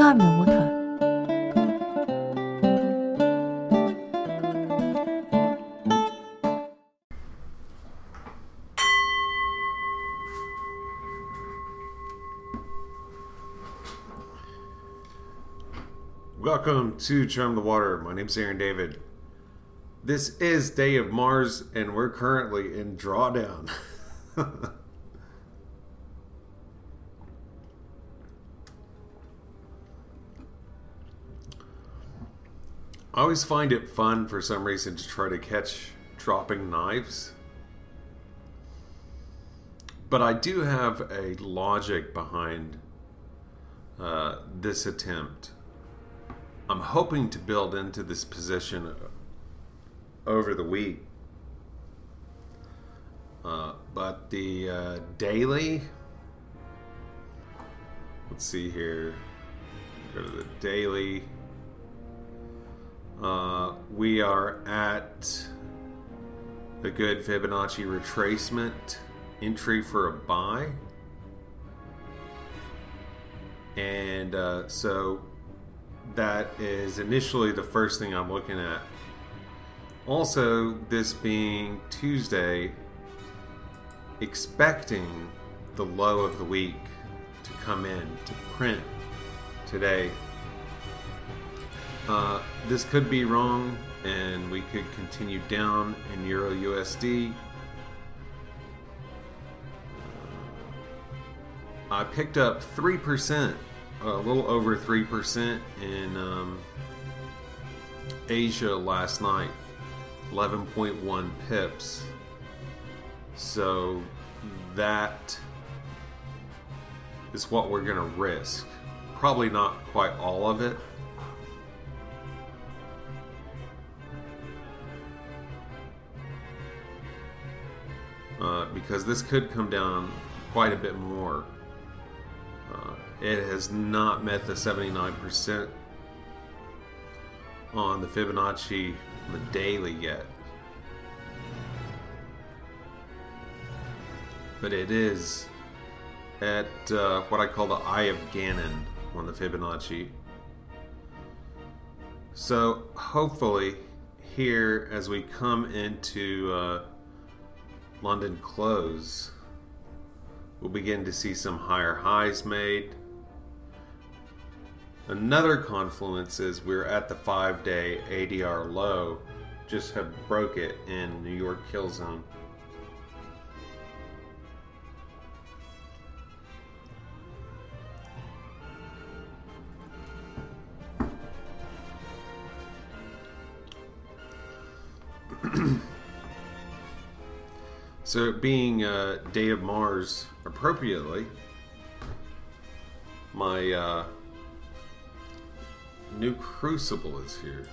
Charm the Water. Welcome to Charm the Water. My name's Aaron David. This is Day of Mars, and we're currently in drawdown. always find it fun for some reason to try to catch dropping knives. But I do have a logic behind uh, this attempt. I'm hoping to build into this position over the week. Uh, but the uh, daily, let's see here, go to the daily. Uh, we are at a good Fibonacci retracement entry for a buy. And uh, so that is initially the first thing I'm looking at. Also, this being Tuesday, expecting the low of the week to come in to print today. Uh, this could be wrong, and we could continue down in Euro USD. I picked up 3%, a little over 3% in um, Asia last night, 11.1 pips. So that is what we're going to risk. Probably not quite all of it. Uh, because this could come down quite a bit more. Uh, it has not met the 79% on the Fibonacci on the daily yet. But it is at uh, what I call the Eye of Ganon on the Fibonacci. So hopefully, here as we come into uh, London close, we'll begin to see some higher highs made. Another confluence is we're at the five day ADR low, just have broke it in New York Kill Zone. So, being uh, Day of Mars appropriately, my uh, new crucible is here.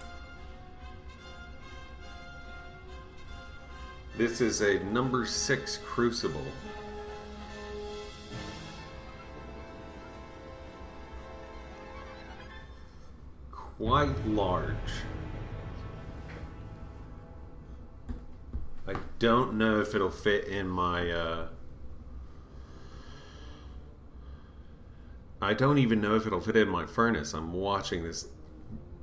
This is a number six crucible. Quite large. Don't know if it'll fit in my. Uh, I don't even know if it'll fit in my furnace. I'm watching this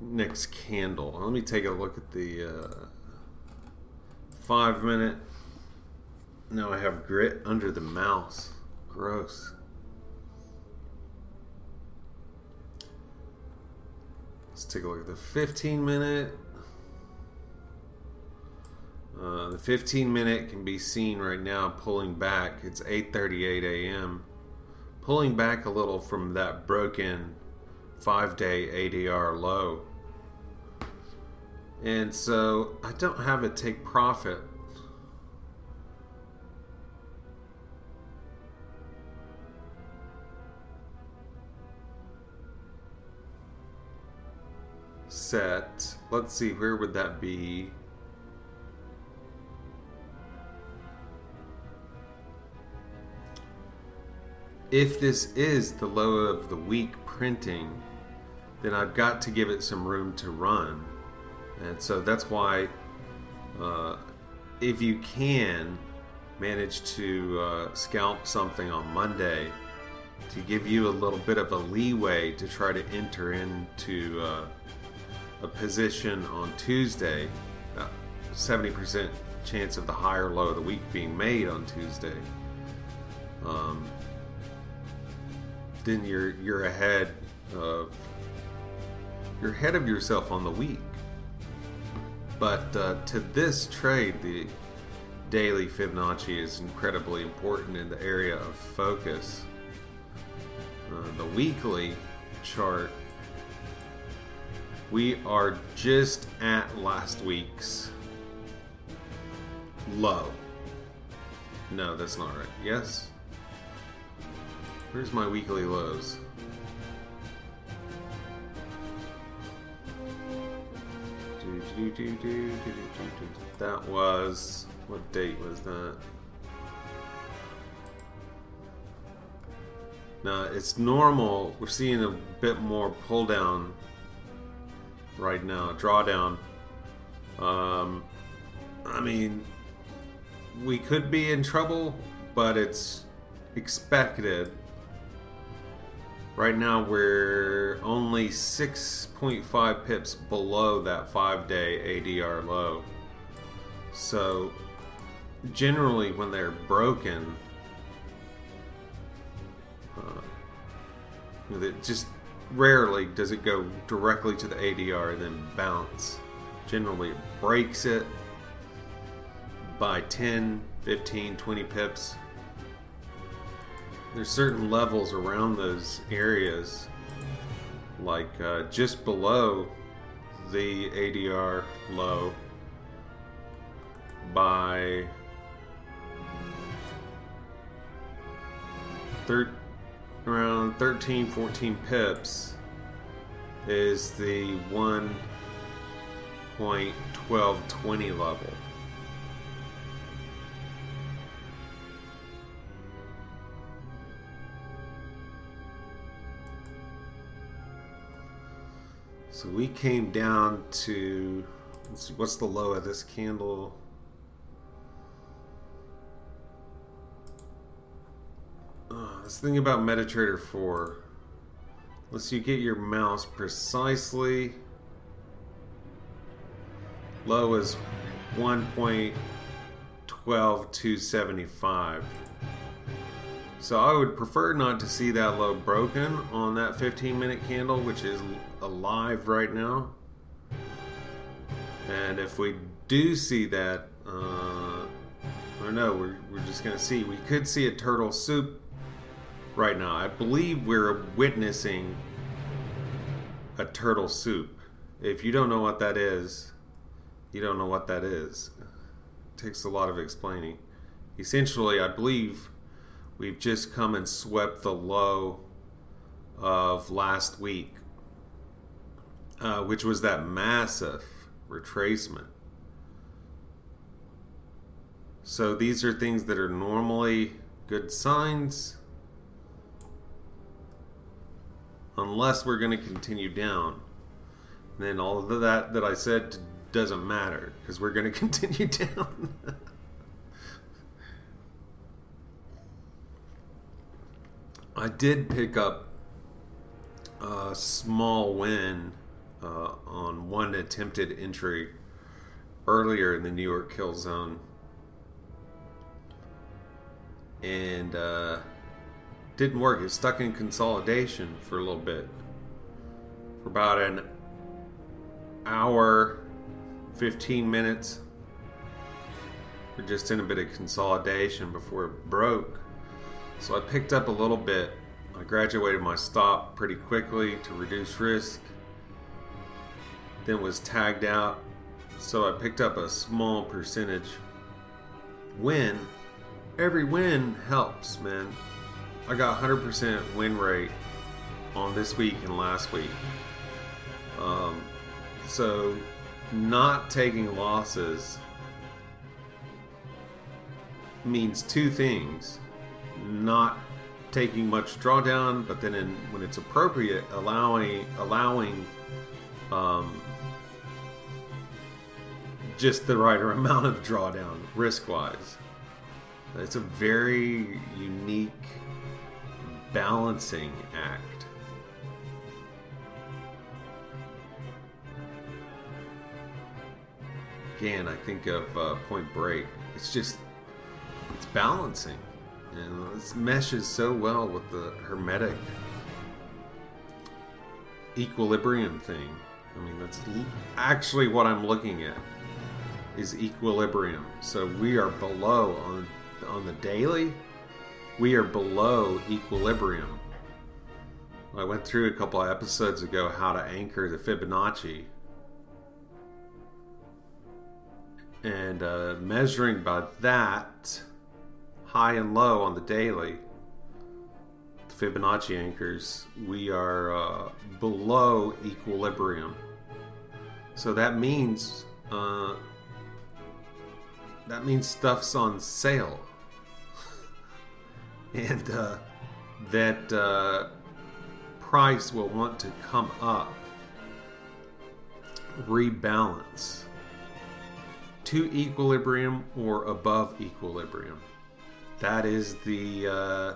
next candle. Let me take a look at the uh, five minute. No, I have grit under the mouse. Gross. Let's take a look at the 15 minute. Uh, the 15 minute can be seen right now pulling back. It's 8:38 a.m. Pulling back a little from that broken 5-day ADR low. And so I don't have a take profit. Set. Let's see, where would that be? If this is the low of the week printing, then I've got to give it some room to run. And so that's why, uh, if you can manage to uh, scalp something on Monday, to give you a little bit of a leeway to try to enter into uh, a position on Tuesday. Uh, 70% chance of the higher low of the week being made on Tuesday. Um, then you're you're ahead of you're ahead of yourself on the week. But uh, to this trade, the daily Fibonacci is incredibly important in the area of focus. Uh, the weekly chart, we are just at last week's low. No, that's not right. Yes? Where's my weekly lows? That was. What date was that? Now, it's normal. We're seeing a bit more pull down right now, drawdown. Um, I mean, we could be in trouble, but it's expected. Right now, we're only 6.5 pips below that five day ADR low. So, generally, when they're broken, uh, it just rarely does it go directly to the ADR and then bounce. Generally, it breaks it by 10, 15, 20 pips there's certain levels around those areas, like uh, just below the ADR low by thir- around 13, 14 pips is the 1.1220 level. So we came down to let's see what's the low of this candle. Uh, this thing about MetaTrader 4. Unless you get your mouse precisely. Low is 1.12275. So I would prefer not to see that low broken on that 15 minute candle, which is alive right now. And if we do see that, uh, I don't know, we're, we're just going to see. We could see a turtle soup right now. I believe we're witnessing a turtle soup. If you don't know what that is, you don't know what that is. It takes a lot of explaining. Essentially, I believe We've just come and swept the low of last week, uh, which was that massive retracement. So these are things that are normally good signs, unless we're going to continue down. And then all of that that I said doesn't matter because we're going to continue down. I did pick up a small win uh, on one attempted entry earlier in the New York kill zone. And uh, didn't work. It stuck in consolidation for a little bit. For about an hour, 15 minutes. We're just in a bit of consolidation before it broke. So I picked up a little bit. I graduated my stop pretty quickly to reduce risk. Then was tagged out. So I picked up a small percentage win. Every win helps, man. I got 100% win rate on this week and last week. Um, so not taking losses means two things not taking much drawdown, but then in, when it's appropriate, allowing allowing um, just the right amount of drawdown risk wise. It's a very unique balancing act. Again, I think of uh, Point Break. It's just it's balancing, and this meshes so well with the hermetic equilibrium thing. I mean, that's actually what I'm looking at is equilibrium. So we are below on on the daily. We are below equilibrium. I went through a couple of episodes ago how to anchor the Fibonacci. And uh, measuring by that, high and low on the daily, the Fibonacci anchors, we are uh, below equilibrium. So that means uh, that means stuff's on sale, and uh, that uh, price will want to come up, rebalance to equilibrium or above equilibrium. That is the uh,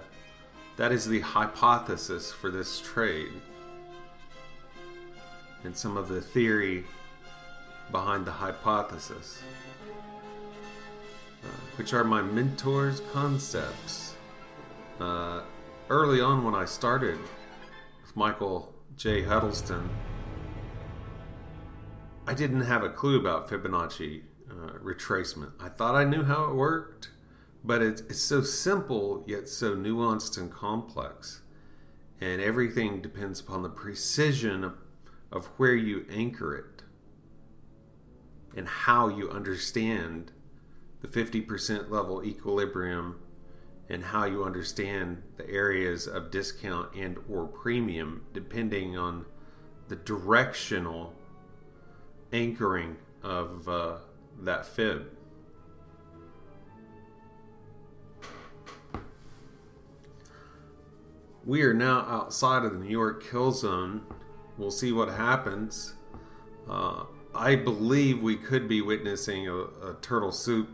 that is the hypothesis for this trade, and some of the theory behind the hypothesis, uh, which are my mentor's concepts. Uh, early on, when I started with Michael J. Huddleston, I didn't have a clue about Fibonacci uh, retracement. I thought I knew how it worked, but it's, it's so simple yet so nuanced and complex. And everything depends upon the precision of, of where you anchor it and how you understand the 50% level equilibrium and how you understand the areas of discount and or premium depending on the directional anchoring of uh, that fib. We are now outside of the New York kill zone. We'll see what happens. Uh, I believe we could be witnessing a, a turtle soup,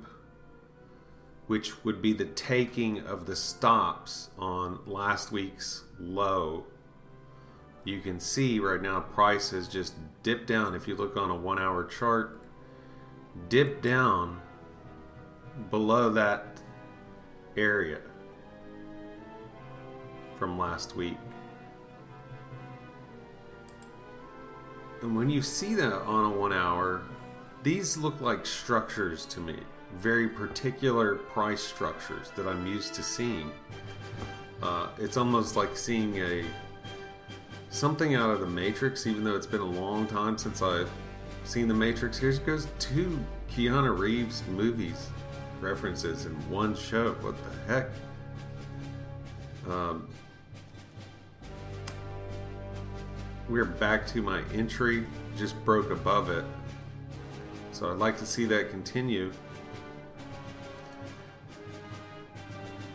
which would be the taking of the stops on last week's low. You can see right now price has just dipped down. If you look on a one hour chart, dipped down below that area from last week. And when you see that on a one hour, these look like structures to me. Very particular price structures that I'm used to seeing. Uh, it's almost like seeing a something out of the Matrix, even though it's been a long time since I've seen the Matrix. Here goes two Keanu Reeves movies references in one show. What the heck? Um, we're back to my entry, just broke above it. So I'd like to see that continue.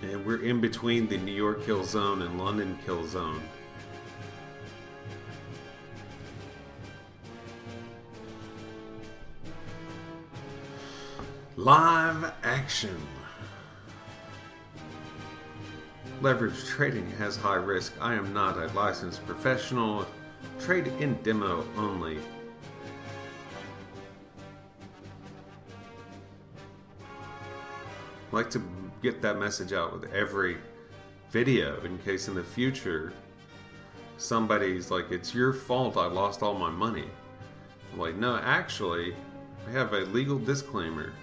And we're in between the New York kill zone and London kill zone. Live action. Leverage trading has high risk. I am not a licensed professional. Trade in demo only. I like to get that message out with every video in case in the future somebody's like, it's your fault I lost all my money. I'm like, no, actually, I have a legal disclaimer.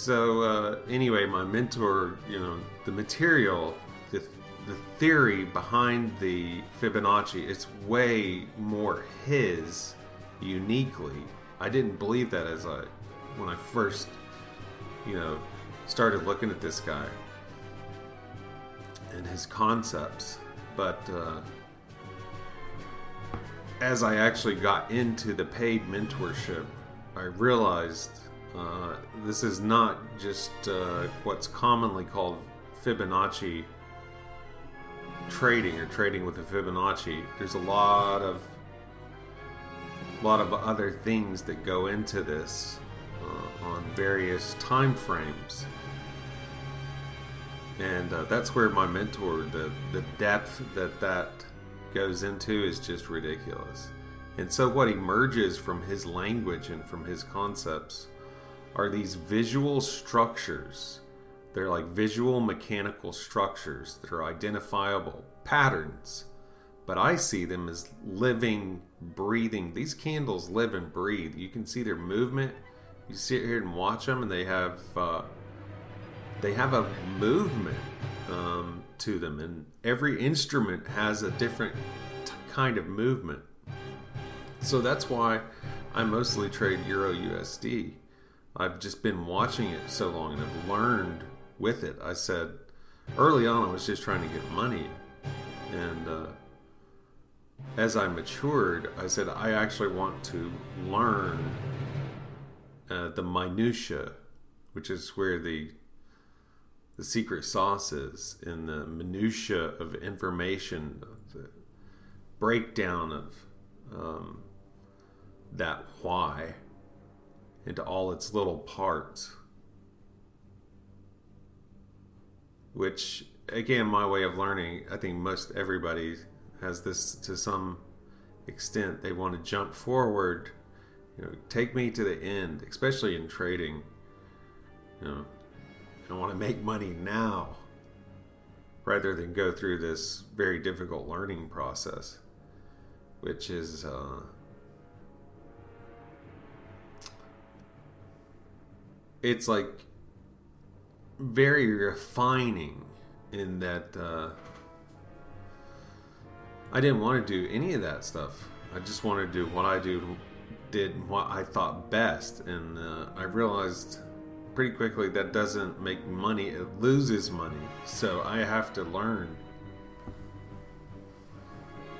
So uh, anyway, my mentor, you know, the material, the, the theory behind the Fibonacci, it's way more his uniquely. I didn't believe that as I when I first, you know, started looking at this guy and his concepts, but uh, as I actually got into the paid mentorship, I realized uh, this is not just uh, what's commonly called Fibonacci trading or trading with the Fibonacci. There's a lot of a lot of other things that go into this uh, on various time frames. And uh, that's where my mentor, the, the depth that that goes into is just ridiculous. And so, what emerges from his language and from his concepts are these visual structures. They're like visual mechanical structures that are identifiable patterns. But I see them as living, breathing. These candles live and breathe. You can see their movement. You sit here and watch them, and they have uh, they have a movement um, to them, and every instrument has a different t- kind of movement. So that's why I mostly trade Euro USD. I've just been watching it so long and I've learned with it. I said early on I was just trying to get money, and uh, as I matured, I said I actually want to learn uh, the minutia, which is where the the secret sauce is in the minutia of information, the breakdown of um, that why into all its little parts. Which, again, my way of learning, I think most everybody has this to some extent. They want to jump forward, you know, take me to the end, especially in trading. You know, I want to make money now rather than go through this very difficult learning process, which is. Uh, it's like very refining in that uh, I didn't want to do any of that stuff. I just wanted to do what I do, did what I thought best, and uh, I realized pretty quickly that doesn't make money; it loses money. So I have to learn.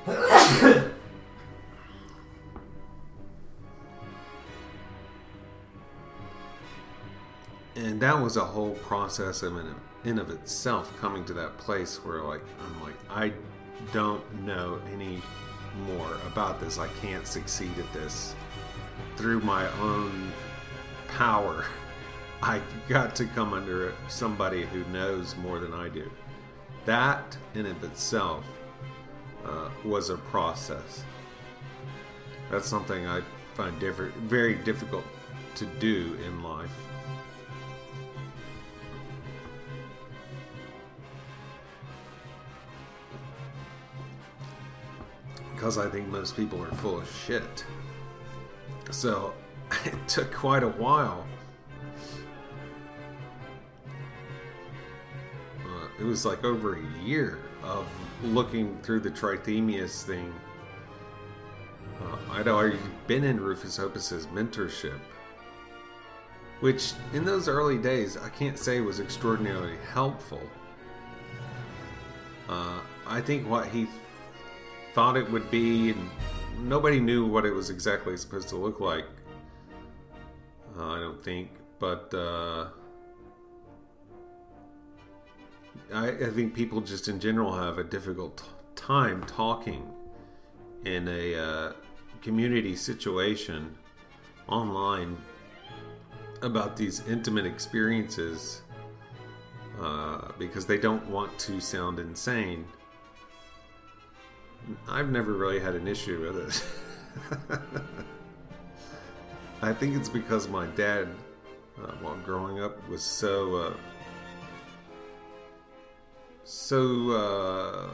and that was a whole process of in, in of itself coming to that place where like I'm like I don't know any more about this. I can't succeed at this through my own power. I got to come under somebody who knows more than I do. That in of itself uh, was a process. That's something I find very difficult to do in life. Because I think most people are full of shit. So it took quite a while. Uh, it was like over a year of looking through the Trithemius thing. Uh, I'd already been in Rufus Opus's mentorship, which in those early days I can't say was extraordinarily helpful. Uh, I think what he thought it would be, nobody knew what it was exactly supposed to look like. Uh, I don't think, but uh, I, I, think people just in general have a difficult time talking in a uh, community situation online about these intimate experiences uh, because they don't want to sound insane I've never really had an issue with it. I think it's because my dad, uh, while growing up, was so uh, so uh,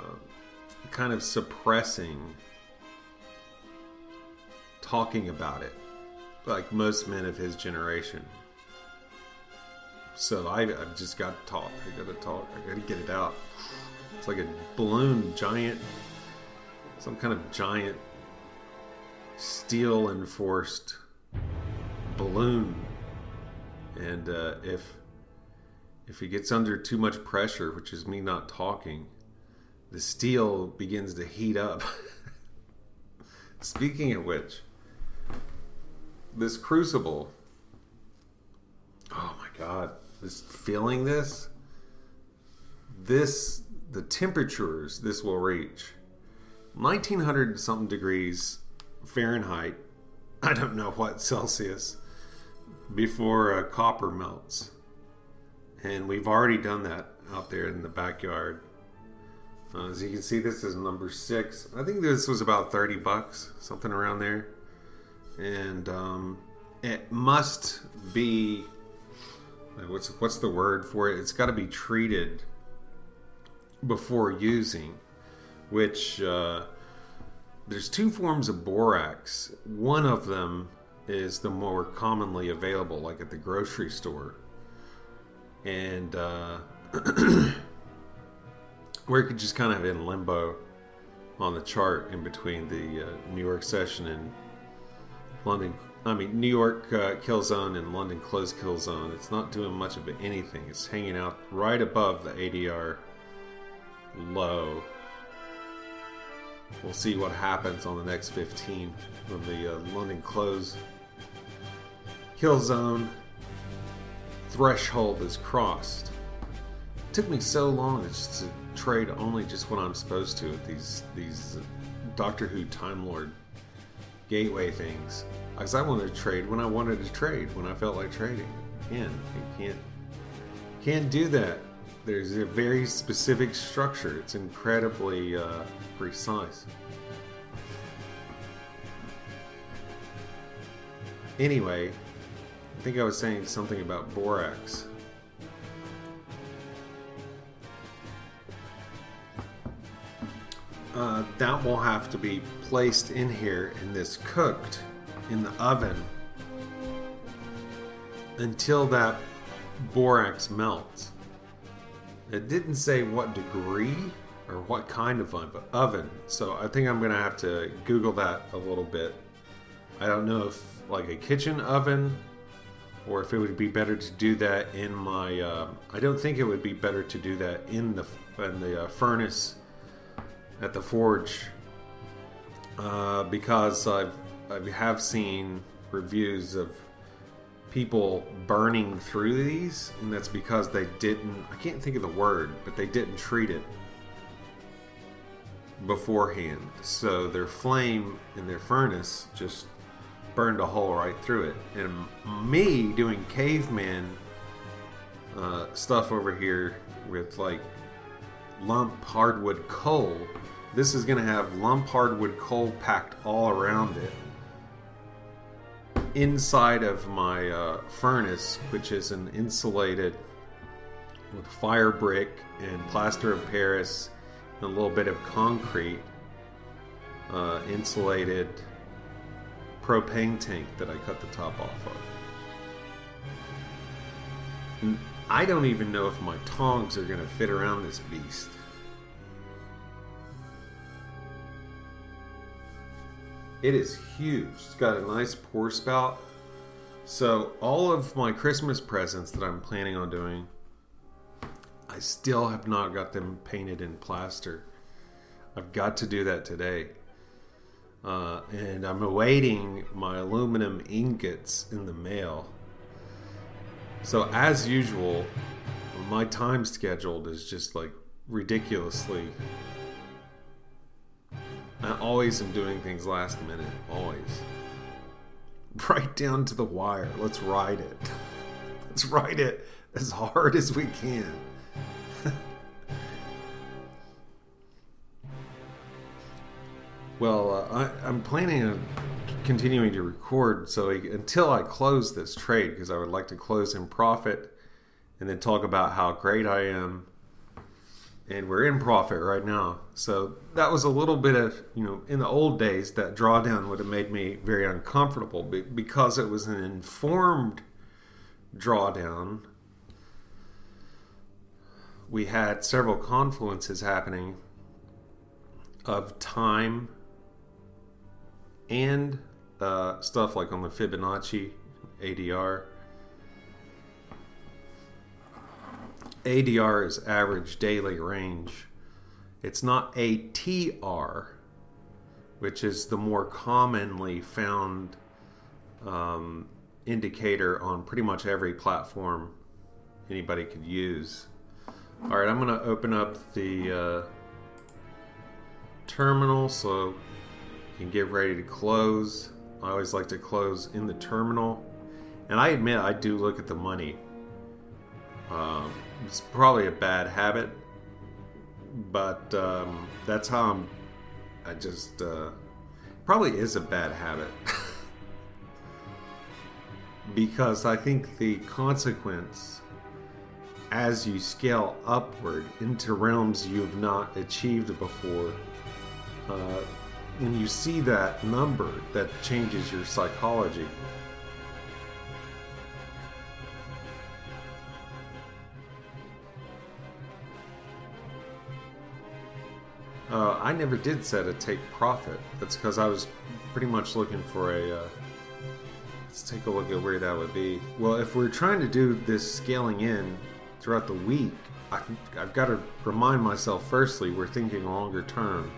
kind of suppressing talking about it, like most men of his generation. So I, I just got to talk. I got to talk. I got to get it out. It's like a balloon, giant some kind of giant steel enforced balloon. And uh, if if it gets under too much pressure which is me not talking the steel begins to heat up. Speaking of which this crucible oh my god this feeling this this the temperatures this will reach 1900 something degrees Fahrenheit I don't know what Celsius before uh, copper melts. And we've already done that out there in the backyard. Uh, as you can see, this is number six. I think this was about 30 bucks, something around there. And um, it must be what's what's the word for it? It's got to be treated before using, which uh, there's two forms of borax. One of them is the more commonly available, like at the grocery store, and uh, where it could just kind of in limbo on the chart in between the uh, New York session and London. I mean, New York uh, kill zone and London close kill zone. It's not doing much of anything. It's hanging out right above the ADR low. We'll see what happens on the next 15 when the uh, London close kill zone threshold is crossed. It took me so long just to trade only just what I'm supposed to with these these Doctor Who Time Lord gateway things. Because I wanted to trade when I wanted to trade, when I felt like trading. Again, you can't can't do that. There's a very specific structure. It's incredibly uh, precise. Anyway, I think I was saying something about borax. Uh, that will have to be placed in here and this cooked in the oven until that borax melts. It didn't say what degree or what kind of oven, so I think I'm gonna have to Google that a little bit. I don't know if like a kitchen oven or if it would be better to do that in my. Uh, I don't think it would be better to do that in the in the uh, furnace at the forge uh, because I've I have seen reviews of people burning through these, and that's because they didn't. I can't think of the word, but they didn't treat it beforehand. So their flame in their furnace just burned a hole right through it. And me doing caveman uh, stuff over here with like lump hardwood coal, this is going to have lump hardwood coal packed all around it inside of my uh, furnace, which is an insulated with fire brick and plaster of Paris and a little bit of concrete uh, insulated propane tank that I cut the top off of. I don't even know if my tongs are going to fit around this beast. It is huge. It's got a nice pour spout. So, all of my Christmas presents that I'm planning on doing, I still have not got them painted in plaster. I've got to do that today. Uh, and I'm awaiting my aluminum ingots in the mail. So, as usual, my time scheduled is just like ridiculously I always am doing things last minute. Always. Right down to the wire. Let's ride it. Let's ride it as hard as we can. well, uh, I, am planning on continuing to record so until I close this trade because I would like to close in profit and then talk about how great I am and we're in profit right now. So that was a little bit of, you know, in the old days, that drawdown would have made me very uncomfortable because it was an informed drawdown. We had several confluences happening of time and uh, stuff like on the Fibonacci ADR ADR is average daily range. It's not ATR, which is the more commonly found um, indicator on pretty much every platform anybody could use. All right, I'm going to open up the uh, terminal so you can get ready to close. I always like to close in the terminal. And I admit I do look at the money. Um, it's probably a bad habit, but um, that's how I'm. I just uh, probably is a bad habit because I think the consequence as you scale upward into realms you have not achieved before. Uh, when you see that number, that changes your psychology. Uh, I never did set a take profit. That's because I was pretty much looking for a. Uh, let's take a look at where that would be. Well, if we're trying to do this scaling in throughout the week, I, I've got to remind myself firstly, we're thinking longer term.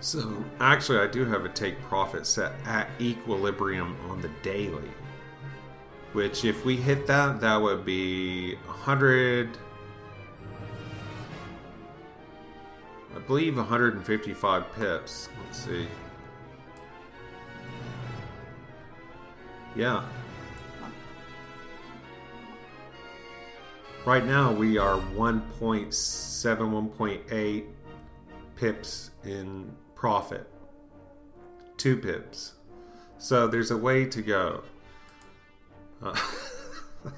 So, actually, I do have a take profit set at equilibrium on the daily. Which, if we hit that, that would be 100. I believe 155 pips. Let's see. Yeah. Right now, we are 1.7, 1.8 pips in profit. Two pips. So there's a way to go. Uh,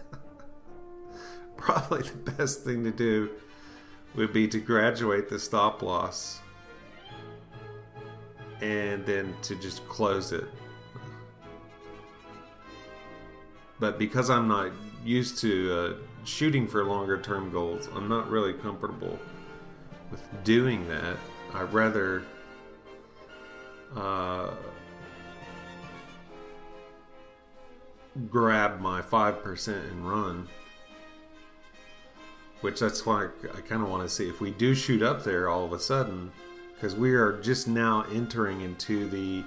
probably the best thing to do would be to graduate the stop loss and then to just close it. But because I'm not used to uh, shooting for longer term goals, I'm not really comfortable with doing that. I'd rather uh, grab my 5% and run. Which that's why I, kind of want to see if we do shoot up there all of a sudden, because we are just now entering into the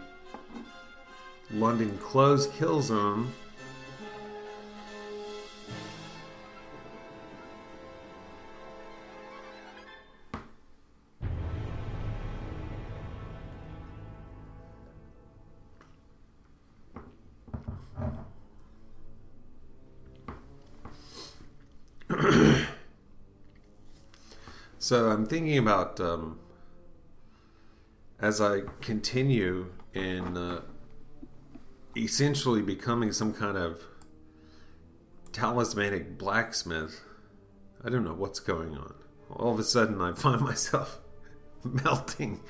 London close kill zone. So I'm thinking about um, as I continue in uh, essentially becoming some kind of talismanic blacksmith. I don't know what's going on. All of a sudden, I find myself melting,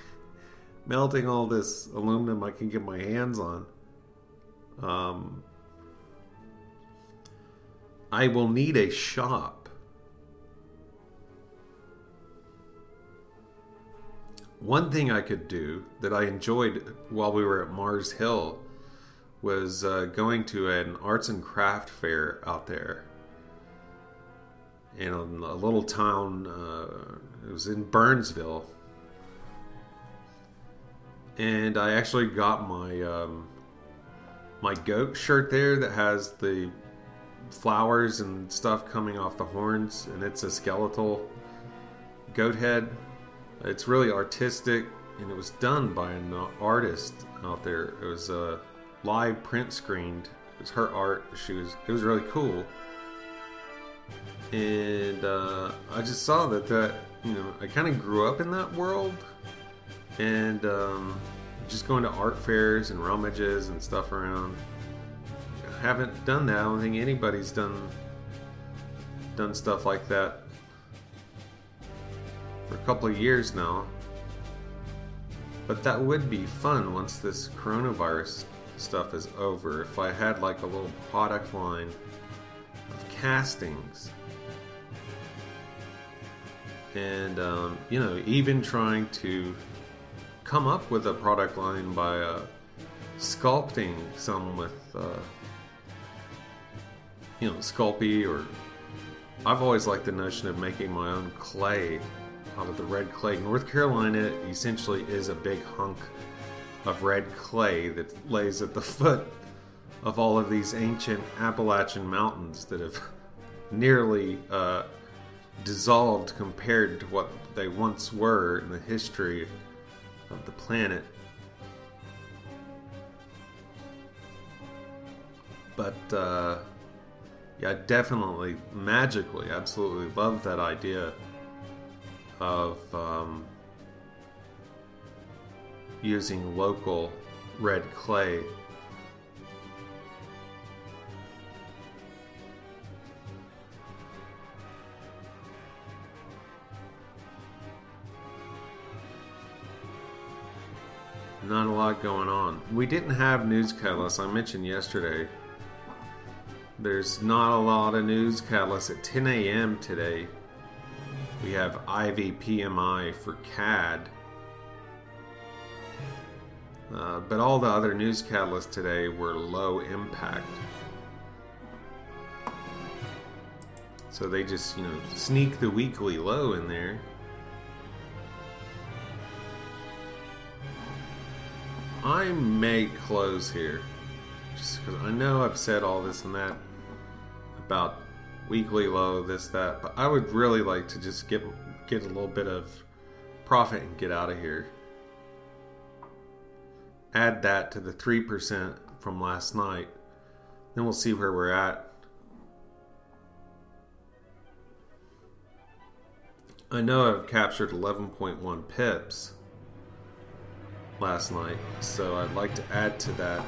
melting all this aluminum I can get my hands on. Um, I will need a shop One thing I could do that I enjoyed while we were at Mars Hill was uh, going to an arts and craft fair out there in a, little town. Uh, it was in Burnsville, and I actually got my um, my goat shirt there that has the flowers and stuff coming off the horns, and it's a skeletal goat head it's really artistic, and it was done by an artist out there. It was a live print screened. It was her art. She was. It was really cool. And uh, I just saw that that you know I kind of grew up in that world, and um, just going to art fairs and rummages and stuff around. I haven't done that. I don't think anybody's done done stuff like that for a couple of years now. But that would be fun once this coronavirus stuff is over. If I had like a little product line of castings. And, um, you know, even trying to come up with a product line by uh, sculpting some with, uh, you know, Sculpey or. I've always liked the notion of making my own clay of the red clay. North Carolina essentially is a big hunk of red clay that lays at the foot of all of these ancient Appalachian mountains that have nearly uh, dissolved compared to what they once were in the history of the planet. But uh, yeah, definitely magically, absolutely love that idea of um, using local red clay. Not a lot going on. We didn't have news catalysts. I mentioned yesterday. There's not a lot of news catalysts at 10 a.m. today. We have Ivey PMI for CAD. Uh, but all the other news catalysts today were low impact. So they just, you know, sneak the weekly low in there. I may close here. Just because I know I've said all this and that about weekly low, this, that, but I would really like to just get get a little bit of profit and get out of here. Add that to the 3% from last night. Then we'll see where we're at. I know I've captured 11.1 pips last night, so I'd like to add to that.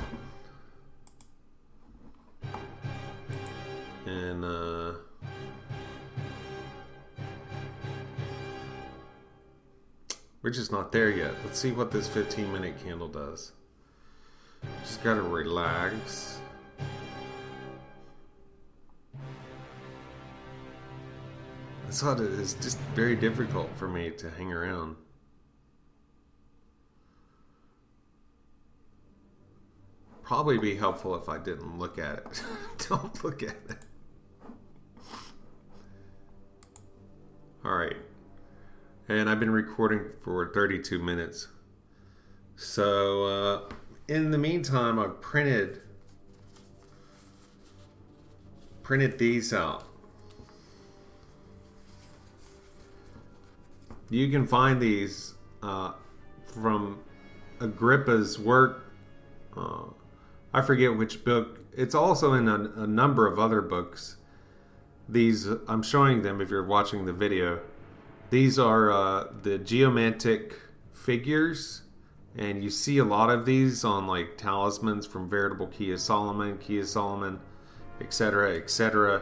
And, uh, we're just not there yet. Let's see what this 15 minute candle does. Just gotta relax. I thought it is just very difficult for me to hang around. Probably be helpful if I didn't look at it. Don't look at it. All right. And I've been recording for 32 minutes. So, uh, in the meantime, I've printed printed these out. You can find these uh, from Agrippa's work. Uh, I forget which book. It's also in a, a number of other books. These I'm showing them if you're watching the video. These are uh, the geomantic figures, and you see a lot of these on like talismans from Veritable Key of Solomon, Key of Solomon, etc., etc.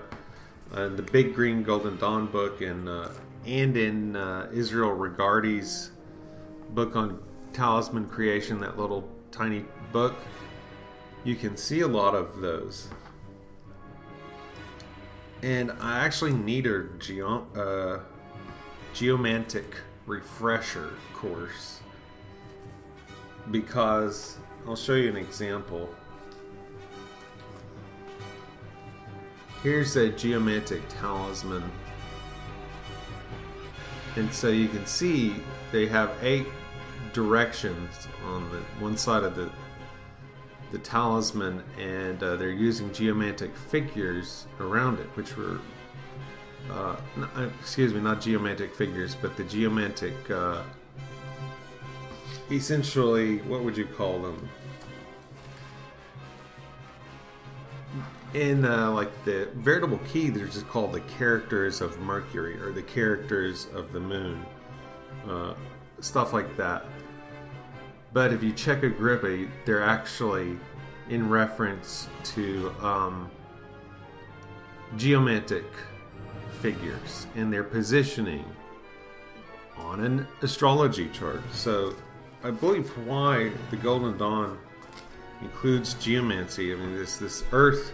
And the Big Green Golden Dawn book, and uh, and in uh, Israel Regardie's book on talisman creation, that little tiny book, you can see a lot of those. And I actually need a geo- uh, geomantic refresher course because I'll show you an example. Here's a geomantic talisman. And so you can see they have eight directions on the one side of the the talisman and uh, they're using geomantic figures around it which were uh, n- excuse me not geomantic figures but the geomantic uh, essentially what would you call them? In uh, like the veritable key they're just called the characters of mercury or the characters of the moon uh, stuff like that. But if you check Agrippa, they're actually in reference to um, geomantic figures and their positioning on an astrology chart. So I believe why the Golden Dawn includes geomancy. I mean, this this Earth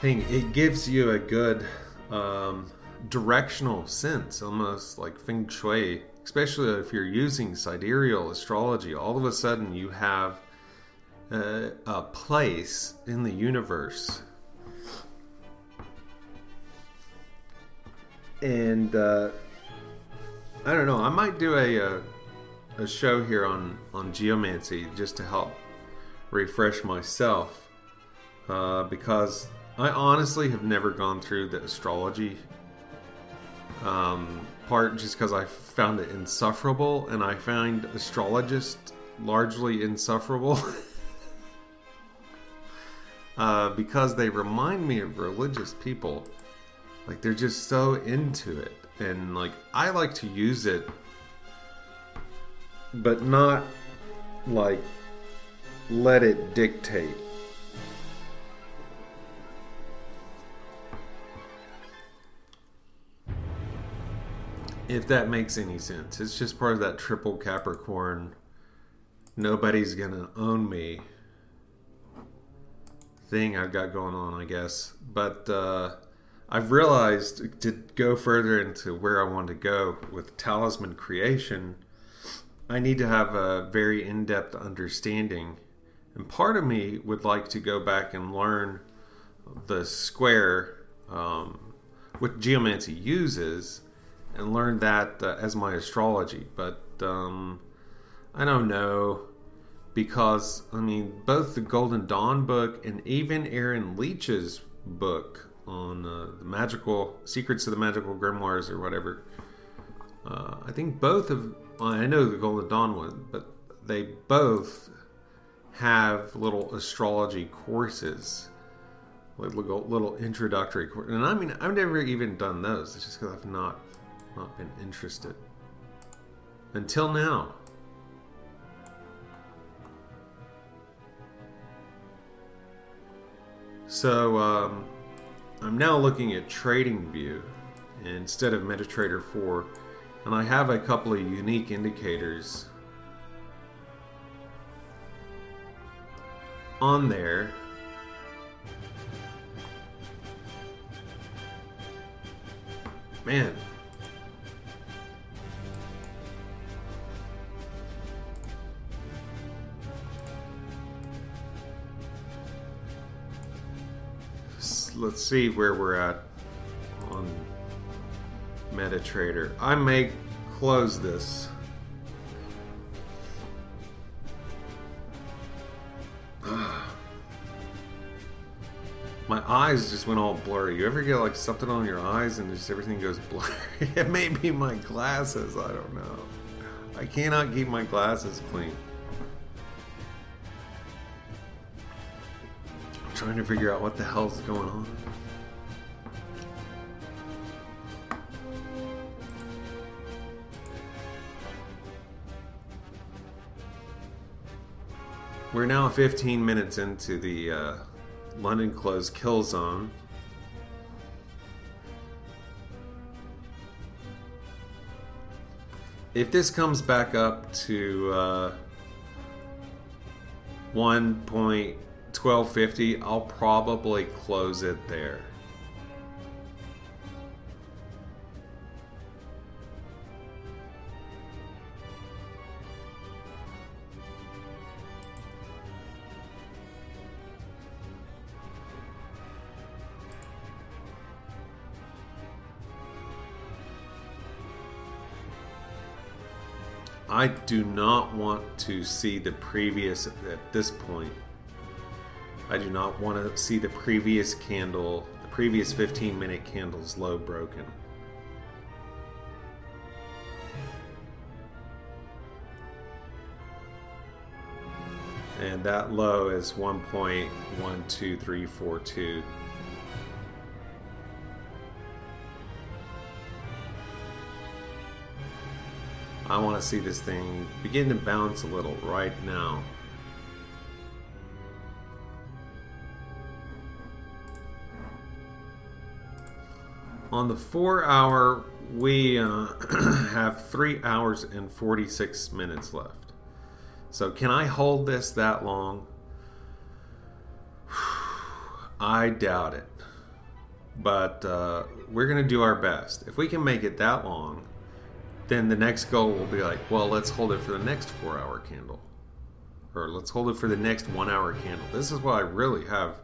thing. It gives you a good um, directional sense, almost like feng shui. Especially if you're using sidereal astrology, all of a sudden you have a place in the universe. And uh, I don't know. I might do a, a a show here on on geomancy just to help refresh myself uh, because I honestly have never gone through the astrology um, part just because I found it insufferable, and I find astrologists largely insufferable. uh, because they remind me of religious people. Like, they're just so into it. And, like, I like to use it, but not, like, let it dictate. If that makes any sense. It's just part of that triple Capricorn. Nobody's gonna own me thing I've got going on, I guess. But uh, I've realized to go further into where I want to go with talisman creation, I need to have a very in depth understanding. And part of me would like to go back and learn the square, um, what geomancy uses, and learn that uh, as my astrology. But um, I don't know because I mean both the Golden Dawn book and even Aaron Leitch's book on uh, the magical secrets of the magical grimoires or whatever. Uh, I think both of well, I know the Golden Dawn one, but they both have little astrology courses, like little, little introductory course. And I mean, I've never even done those. It's just because I've not not been interested until now. So um, I'm now looking at TradingView instead of MetaTrader 4, and I have a couple of unique indicators on there. Man, let's see where we're at on MetaTrader. I may close this. My eyes just went all blurry. You ever get like something on your eyes and just everything goes blurry? it may be my glasses. I don't know. I cannot keep my glasses clean. Trying to figure out what the hell's going on. We're now 15 minutes into the uh, London closed kill zone. If this comes back up to uh, 1. 1250, I'll probably close it there. I do not want to see the previous at this point. I do not want to see the previous candle, the previous 15 minute candle's low broken. And that low is 1.12342. I want to see this thing begin to bounce a little right now. On the four hour, we uh, have three hours and 46 minutes left. So, can I hold this that long? I doubt it. But uh, we're going to do our best. If we can make it that long, then the next goal will be like, well, let's hold it for the next four hour candle. Or let's hold it for the next one hour candle. This is what I really have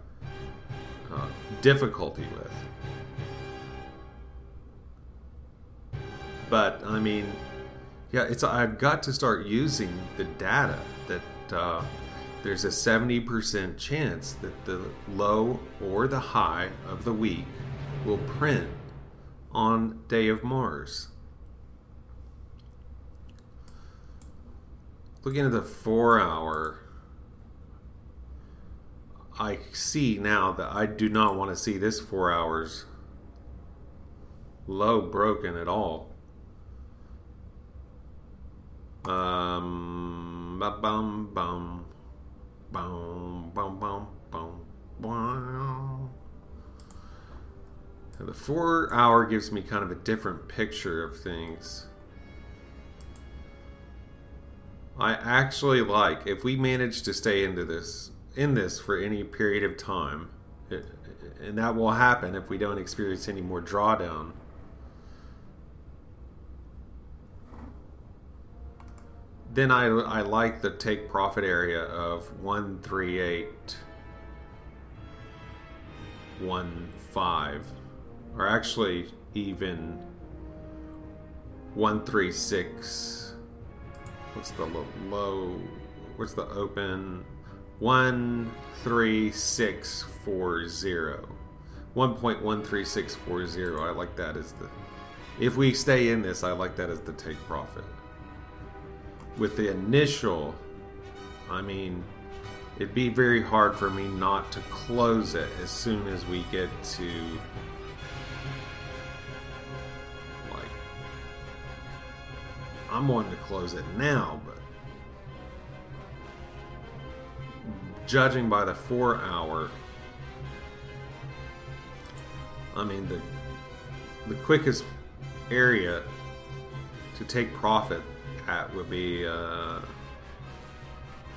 uh, difficulty with. But I mean, yeah, it's I've got to start using the data that uh, there's a 70% chance that the low or the high of the week will print on day of Mars. Looking at the four hour, I see now that I do not want to see this four hours low broken at all. Um, ba bum bum. The four hour gives me kind of a different picture of things. I actually like if we manage to stay into this in this for any period of time, it, and that will happen if we don't experience any more drawdown. Then I, I like the take profit area of 138 1 or actually even 136 what's the low, low what's the open? 13640 1.13640 I like that as the if we stay in this I like that as the take profit with the initial I mean it'd be very hard for me not to close it as soon as we get to like I'm wanting to close it now, but judging by the four hour I mean the the quickest area to take profit at would be uh,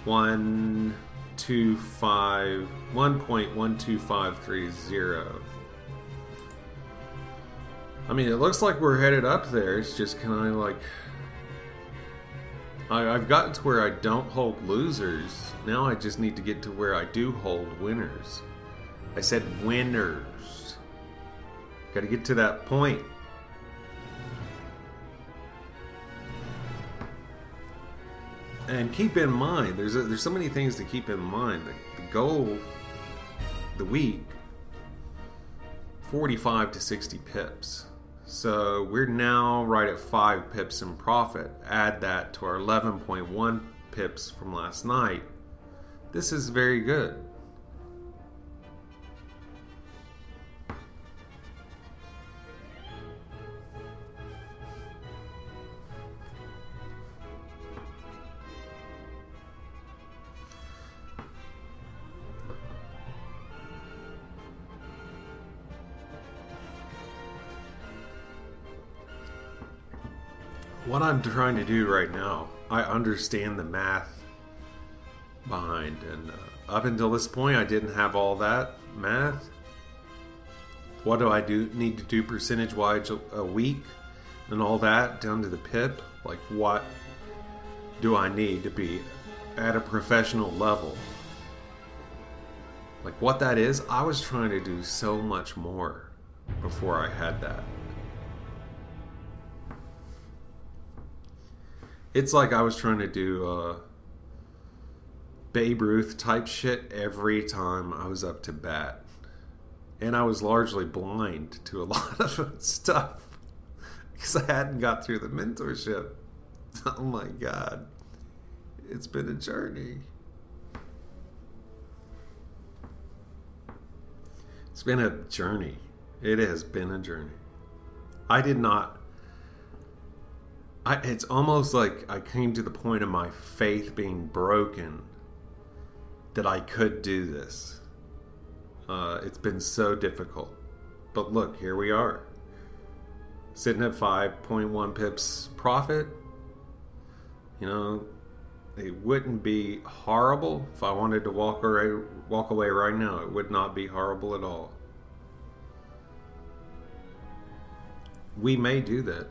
one two five one point one two five three zero. I mean, it looks like we're headed up there. It's just kind of like I, I've gotten to where I don't hold losers. Now I just need to get to where I do hold winners. I said winners. Got to get to that point. And keep in mind there's a, there's so many things to keep in mind. The, the goal the week 45 to 60 pips. So we're now right at 5 pips in profit. Add that to our 11.1 pips from last night. This is very good what I'm trying to do right now, I understand the math behind, and uh, up until this point, I didn't have all that math. What do I do need to do percentage wise a, a week, and all that down to the pip? Like what do I need to be at a professional level? Like what that is, I was trying to do so much more before I had that. It's like I was trying to do uh, Babe Ruth type shit every time I was up to bat. And I was largely blind to a lot of stuff because I hadn't got through the mentorship. Oh my God. It's been a journey. It's been a journey. It has been a journey. I did not I, it's almost like I came to the point of my faith being broken that I could do this. Uh, it's been so difficult. But look, here we are. Sitting at 5.1 pips profit. You know, it wouldn't be horrible if I wanted to walk away, walk away right now. It would not be horrible at all. We may do that.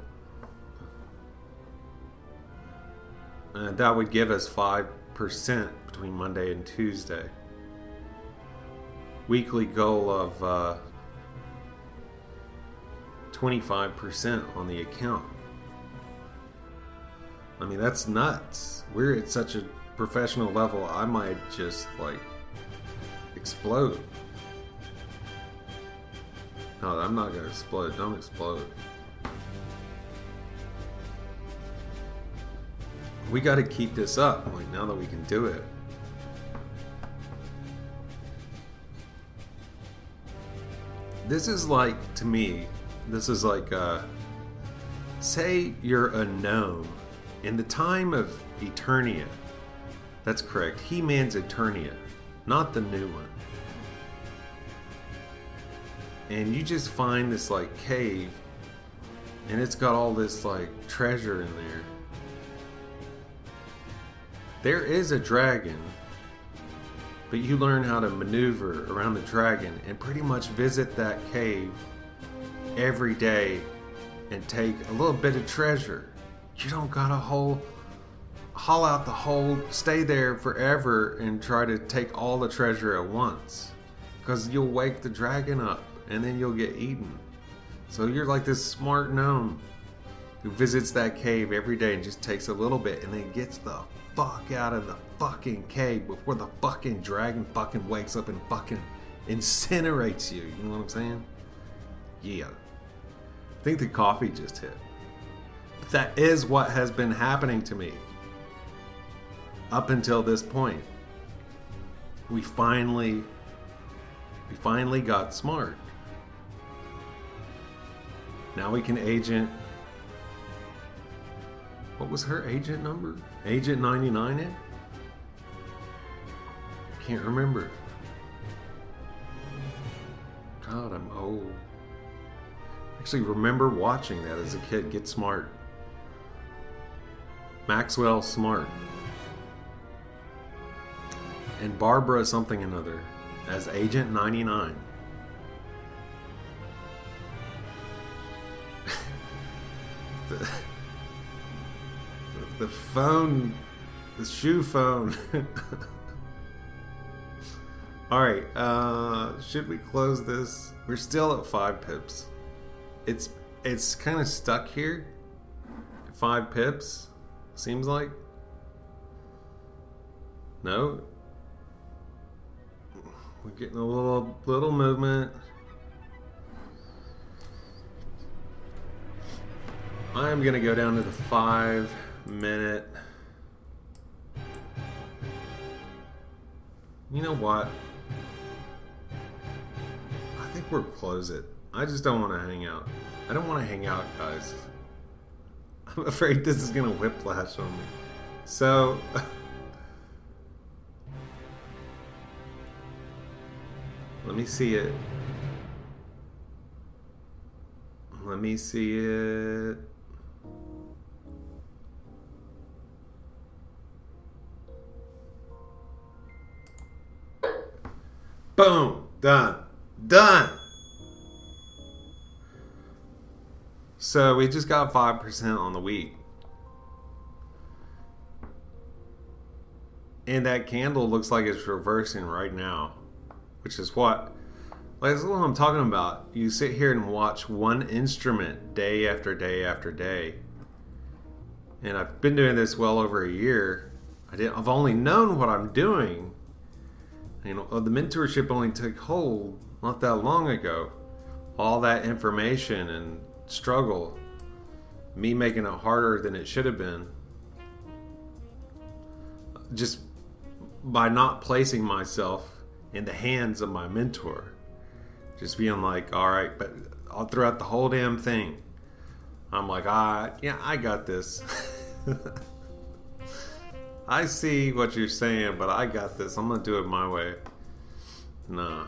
Uh, that would give us 5% between Monday and Tuesday. Weekly goal of uh, 25% on the account. I mean, that's nuts. We're at such a professional level, I might just like explode. No, I'm not gonna explode. Don't explode. We got to keep this up. Like now that we can do it. This is like to me. This is like uh, say you're a gnome in the time of Eternia. That's correct. He Man's Eternia, not the new one. And you just find this like cave, and it's got all this like treasure in there. There is a dragon, but you learn how to maneuver around the dragon and pretty much visit that cave every day and take a little bit of treasure. You don't gotta whole haul out the whole, stay there forever, and try to take all the treasure at once. Because you'll wake the dragon up and then you'll get eaten. So you're like this smart gnome who visits that cave every day and just takes a little bit and then gets the fuck out of the fucking cave before the fucking dragon fucking wakes up and fucking incinerates you. You know what I'm saying? Yeah. I think the coffee just hit. That is what has been happening to me up until this point. We finally we finally got smart. Now we can agent what was her agent number? Agent 99 it? Can't remember. God, I'm old. Actually, remember watching that as a kid. Get smart. Maxwell Smart. And Barbara something another as Agent 99. the, the phone, the shoe phone. All right, uh, should we close this? We're still at five pips. It's it's kind of stuck here. Five pips, seems like. No. We're getting a little little movement. I am gonna go down to the five minute. You know what? I think we're close it. I just don't want to hang out. I don't want to hang out, guys. I'm afraid this is gonna whiplash on me. So. Let me see it. Let me see it. Boom. Done. Done. So we just got 5% on the week. And that candle looks like it's reversing right now, which is what like that's what I'm talking about. You sit here and watch one instrument day after day after day. And I've been doing this well over a year. I didn't I've only known what I'm doing you know, the mentorship only took hold not that long ago. All that information and struggle, me making it harder than it should have been, just by not placing myself in the hands of my mentor. Just being like, all right, but all throughout the whole damn thing, I'm like, ah, yeah, I got this. I see what you're saying, but I got this. I'm gonna do it my way. Nah.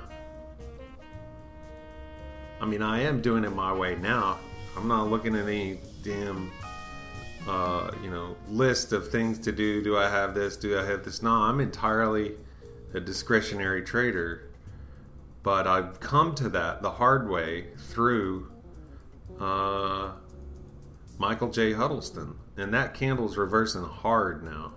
I mean, I am doing it my way now. I'm not looking at any damn, uh, you know, list of things to do. Do I have this? Do I have this? No, I'm entirely a discretionary trader. But I've come to that the hard way through uh, Michael J. Huddleston. And that candle's reversing hard now.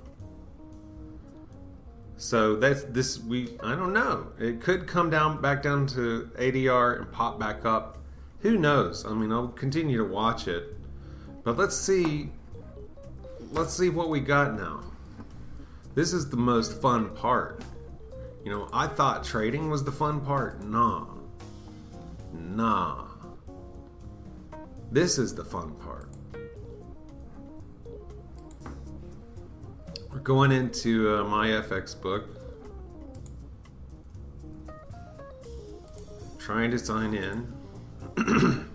So that's this we I don't know. It could come down back down to ADR and pop back up. Who knows? I mean, I'll continue to watch it. But let's see let's see what we got now. This is the most fun part. You know, I thought trading was the fun part. Nah. Nah. This is the fun part. We're going into uh, Myfxbook. Trying to sign in.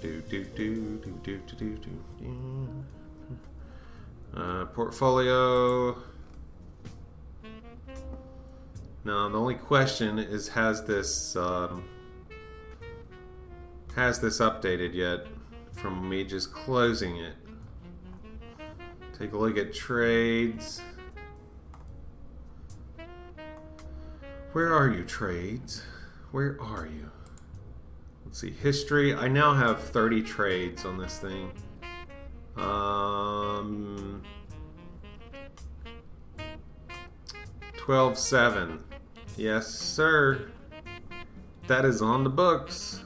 do, do, do, do, do, do, do, do. Uh, portfolio. Now the only question is, has this um, has this updated yet? From me just closing it. Take a look at trades. Where are you, trades? Where are you? Let's see, history. I now have 30 trades on this thing. Um, 12 7. Yes, sir. That is on the books.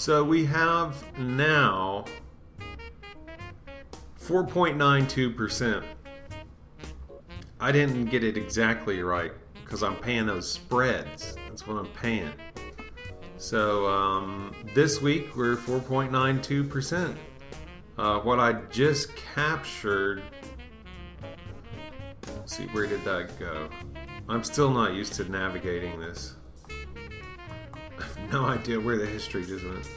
So we have now 4.92%. I didn't get it exactly right because I'm paying those spreads. That's what I'm paying. So um, this week we're 4.92%. Uh, what I just captured. Let's see, where did that go? I'm still not used to navigating this. No idea where the history just went.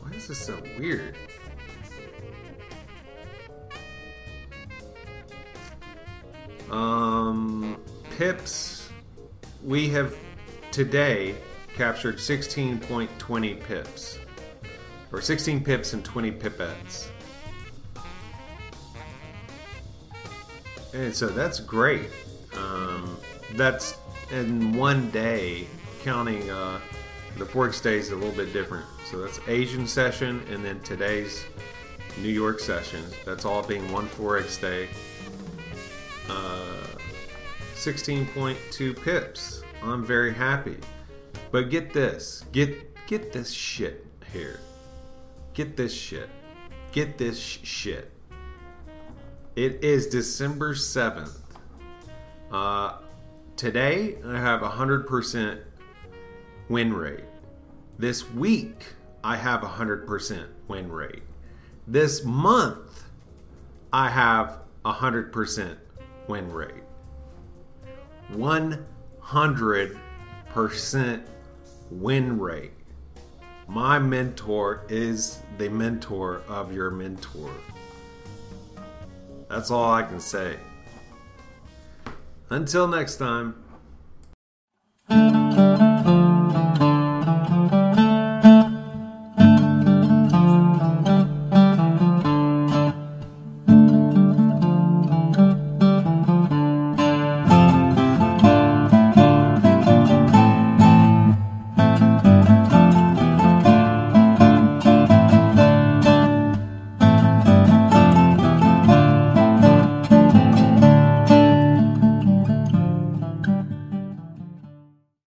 Why is this so weird? Um, pips, we have today captured 16.20 pips. Or 16 pips and 20 pipettes. And so that's great. Um, that's in one day, counting uh, the Forex days a little bit different. So that's Asian session and then today's New York session. That's all being one Forex day. Uh, 16.2 pips. I'm very happy. But get this. Get get this shit here. Get this shit. Get this sh- shit. It is December 7th. Uh, today, I have a 100% win rate. This week, I have a 100% win rate. This month, I have a 100% win rate. 100% win rate. My mentor is the mentor of your mentor. That's all I can say. Until next time.